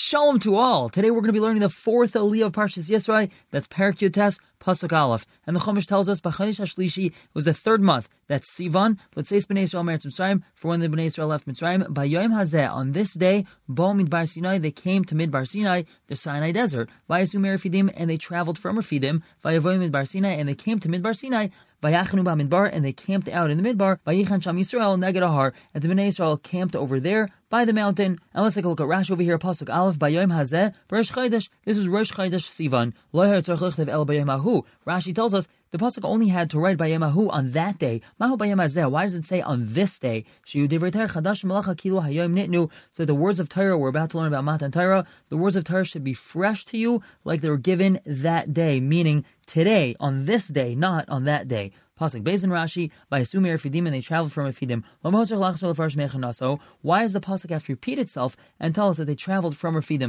Shalom to all. Today we're going to be learning the fourth Aliyah of Parshas Yisro. That's Parak Pasuk Aleph. And the Chumash tells us B'Chodesh Hashlishi was the third month. That's Sivan. Let's say Bnei Israel Meretz Mitzrayim for when the Bnei Israel left Mitzrayim. By Yom Hazeh, on this day, Bo Midbar Sinai, they came to Midbar Sinai, the Sinai desert. Vayasu Merafidim, and they traveled from Rafidim. Vayavoy Midbar Sinai, and they came to Midbar Sinai. Vayachanu Midbar, and they camped out in the Midbar. Vayichan Sham Yisrael Neged Ahar, and the Bnei Israel camped over there by the mountain. And let's take a look at Rashi over here. Pasuk Aleph Bayom Hazeh Rosh Chodesh. This is Rosh Chodesh Sivan. Loher Tzarch Lichtav El Bayom Rashi tells us the pasuk only had to write Bayemahu on that day. Why does it say on this day? So the words of Torah we're about to learn about Matan Torah, the words of Torah should be fresh to you, like they were given that day, meaning today, on this day, not on that day. Pasuk and Rashi by Asumir Fidim and they traveled from Refidim. Why does the pasuk have to repeat itself and tell us that they traveled from Refidim?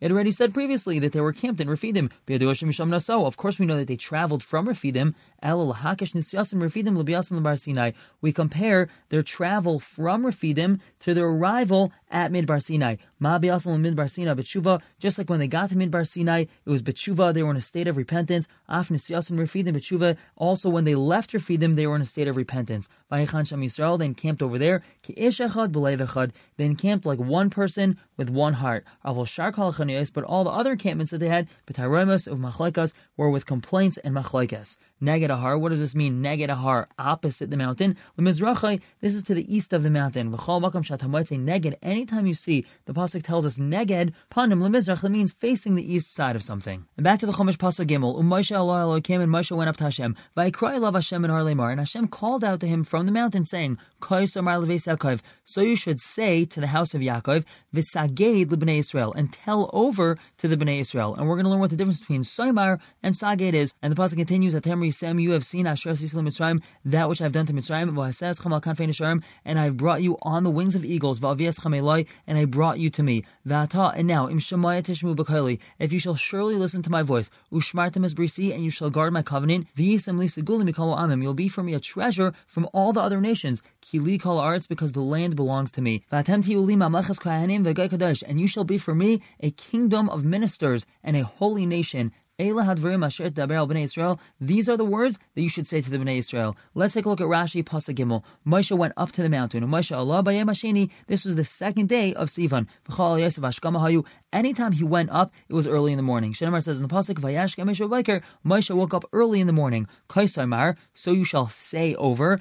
It already said previously that they were camped in Refidim. Of course, we know that they traveled from Refidim. We compare their travel from Refidim to their arrival at Midbar Sinai. Midbar Sinai. Just like when they got to Midbar Sinai, it was B'tshuva. They were in a state of repentance. Af. Also, when they left Refidim, they were in a state of repentance. Vayichan Yisrael. They encamped over there. Echad. They encamped like one person with one heart. Avol Shar But all the other encampments that they had, B'tayroimus of Machlekas, were with complaints and Machlekas. Neged. What does this mean? Neged opposite the mountain. Lemizrachai, this is to the east of the mountain. V'chol makam shatamaytze neged. Anytime you see the pasuk tells us neged panim lemizrach, means facing the east side of something. And back to the Chumash pasuk Gimel. Um, U'Moshe Allah Elokim and Moshe went up to Hashem. Vayikrai love Hashem and Har Lemar. And Hashem called out to him from the mountain, saying. So you should say to the house of Yaakov, V'saged lebnei Israel, and tell over to the bnei Israel. And we're going to learn what the difference between Soimar and Saged is. And the pasuk continues at Temri Sem, you have seen Asher Mitzrayim, that which I've done to Mitzrayim, and I've brought you on the wings of eagles, and I brought you to me. And now, Im Shemaya Tishmu if you shall surely listen to my voice, and you shall guard my covenant, you'll be for me a treasure from all the other nations, because the land belongs to me. And you shall be for me a kingdom of ministers and a holy nation. These are the words that you should say to the Bnei Israel. Let's take a look at Rashi Pasuk Gimel. Moshe went up to the mountain. Moshe Allah This was the second day of Sivan. Anytime he went up, it was early in the morning. Shemar says in the pasuk, Moshe woke up early in the morning. So you shall say over.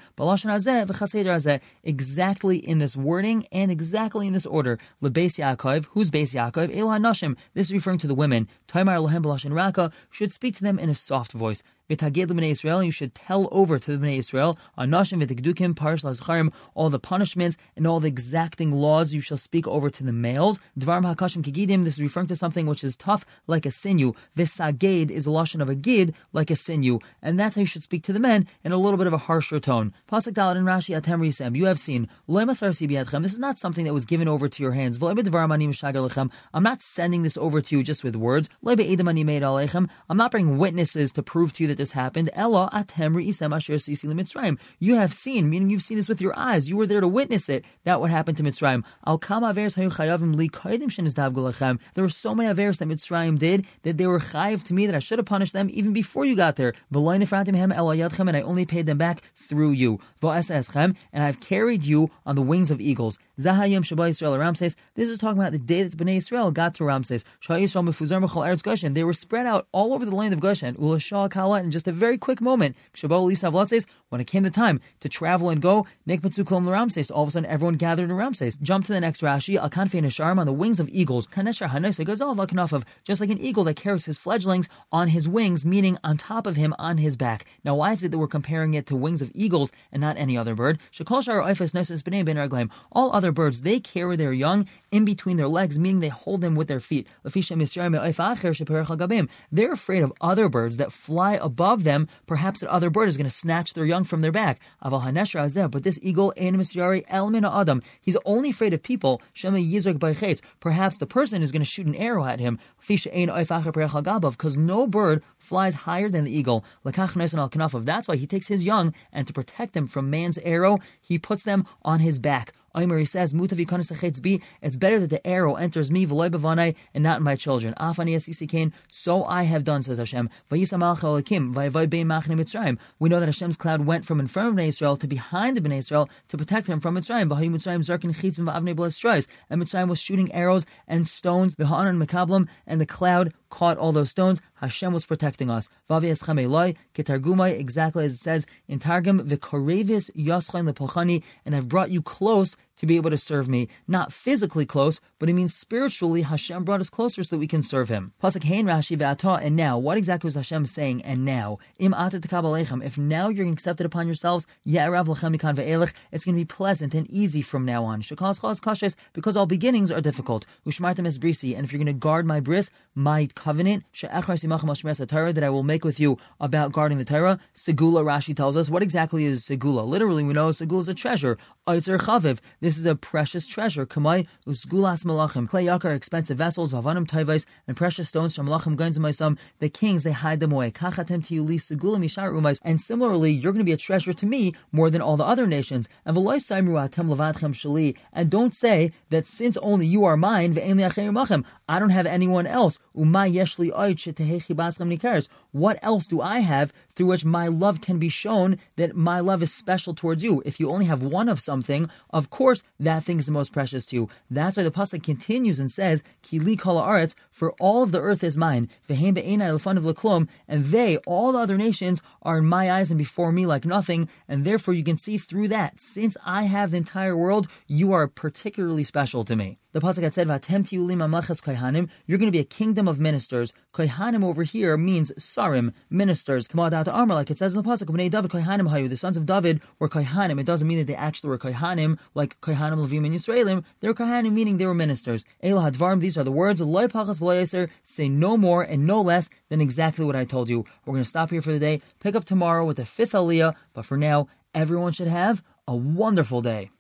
Exactly in this wording and exactly in this order. Lebeis Yaakov. Who's Beis Yaakov? Elah Nashim. This is referring to the women. Taimar Lohem Raka should speak to them in a soft voice. V'taged l'bnei Israel, you should tell over to the bnei Israel, anashim v'tigdukim parish lazacharim, all the punishments and all the exacting laws you shall speak over to the males. Dvarim hakashim kigidim, this is referring to something which is tough, like a sinew. V'saged is a lashon of a gid, like a sinew. And that's how you should speak to the men in a little bit of a harsher tone. Pasuk Dalet and Rashi atem risem, you have seen, this is not something that was given over to your hands. I'm not sending this over to you just with words. I'm not bringing witnesses to prove to you that this happened. Ella atem isem asher sisi Mitzrayim. You have seen, meaning you've seen this with your eyes. You were there to witness it. That what happened to Mitzrayim. Al kama averes hayu chayavim li kaidim shenizdav There were so many averes that Mitzrayim did that they were chayiv to me that I should have punished them even before you got there. V'loy nefratim hem el and I only paid them back through you. V'eseschem, and I've carried you on the wings of eagles. Zahayim Shabbat Yisrael Ramses. This is talking about the day that Bnei Israel got to Ramses. They were spread out all over the land of Goshen. Ulashah kala in just a very quick moment. When it came the time to travel and go, Nikmatsu Ramses. All of a sudden, everyone gathered in Ramses. Jump to the next Rashi. Al Nisharim on the wings of eagles. Kaneshar Hanesa Gazal oh, Vaknaf just like an eagle that carries his fledglings on his wings, meaning on top of him on his back. Now, why is it that we're comparing it to wings of eagles and not any other bird? All other birds, they carry their young in between their legs, meaning they hold them with their feet. They're afraid of other birds that fly above them. Perhaps that other bird is going to snatch their young from their back. But this eagle, Adam, he's only afraid of people. Perhaps the person is going to shoot an arrow at him. Because no bird flies higher than the eagle. That's why he takes his young, and to protect them from man's arrow, he puts them on his back Omer, he says, it's better that the arrow enters me, and not my children. So I have done, says Hashem. We know that Hashem's cloud went from in front of Bnei Israel to behind the Bnei Israel to protect them from Mitzrayim. And Mitzrayim was shooting arrows and stones, and the cloud caught all those stones. Hashem was protecting us. Exactly as it says in Targum, lepolchani, and I've brought you close to be able to serve me. Not physically close, but it means spiritually Hashem brought us closer so that we can serve Him. Pasuk Rashi V'ata, and now, what exactly was Hashem saying? And now, im if now you're accepted upon yourselves, mikan ve'elech, it's going to be pleasant and easy from now on. Because all beginnings are difficult. Ushmartem es brisi, and if you're going to guard my bris, my covenant, that I will make with you about guarding the Torah, Segula Rashi tells us, what exactly is Segula? Literally, we know Segula is a treasure. Chaviv. This is a precious treasure. Kamai malachim. Clay yakar, expensive vessels, vavanim taivais, and precious stones from malachim gainzamaisam. The kings, they hide them away. Kachatem tiyuli segulam mishar umais. And similarly, you're going to be a treasure to me more than all the other nations. And saimru atem levadchem shali. And don't say that since only you are mine, I don't have anyone else. Umay yeshli oit shetehechi baschem. What else do I have through which my love can be shown that my love is special towards you? If you only have one of something, of course that thing is the most precious to you. That's why the pasuk continues and says, "Kili kol aretz," for all of the earth is mine. Vehem be'enai of leklom, and they, all the other nations, are in my eyes and before me like nothing. And therefore, you can see through that. Since I have the entire world, you are particularly special to me. The pasuk had said, "Vatem tiulim kohanim." You're going to be a kingdom of ministers. Kohanim over here means sarim, ministers. To armor, like it says in the pasuk. When David kohanim hayu, the sons of David were kohanim. It doesn't mean that they actually were kohanim, like kohanim levim and Yisraelim. They're kohanim, meaning they were ministers. El hadvarim. These are the words. Loy pachas. Say no more and no less than exactly what I told you. We're going to stop here for the day. Pick up tomorrow with the fifth aliyah. But for now, everyone should have a wonderful day.